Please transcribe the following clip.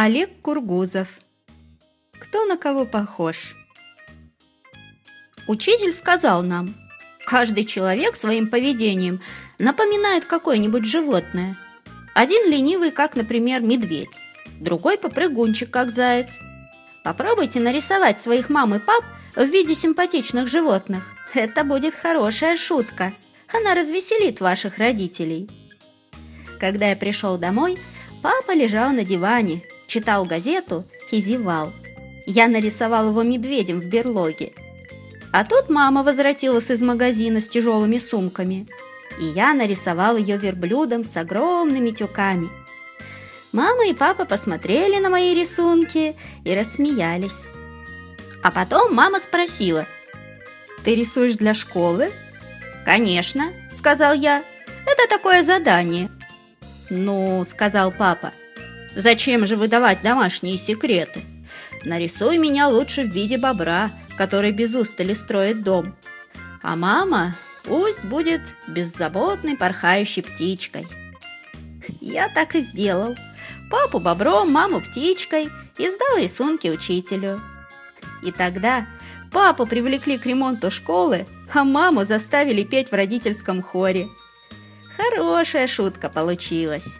Олег Кургузов. Кто на кого похож? Учитель сказал нам, каждый человек своим поведением напоминает какое-нибудь животное. Один ленивый, как, например, медведь, другой попрыгунчик, как заяц. Попробуйте нарисовать своих мам и пап в виде симпатичных животных. Это будет хорошая шутка. Она развеселит ваших родителей. Когда я пришел домой, папа лежал на диване, читал газету и зевал. Я нарисовал его медведем в берлоге. А тут мама возвратилась из магазина с тяжелыми сумками, и я нарисовал ее верблюдом с огромными тюками. Мама и папа посмотрели на мои рисунки и рассмеялись. А потом мама спросила, «Ты рисуешь для школы?» «Конечно», — сказал я, — «это такое задание». «Ну», — сказал папа, — «зачем же выдавать домашние секреты? Нарисуй меня лучше в виде бобра, который без устали строит дом. А мама пусть будет беззаботной порхающей птичкой». Я так и сделал. Папу бобром, маму птичкой и сдал рисунки учителю. И тогда папу привлекли к ремонту школы, а маму заставили петь в родительском хоре. Хорошая шутка получилась.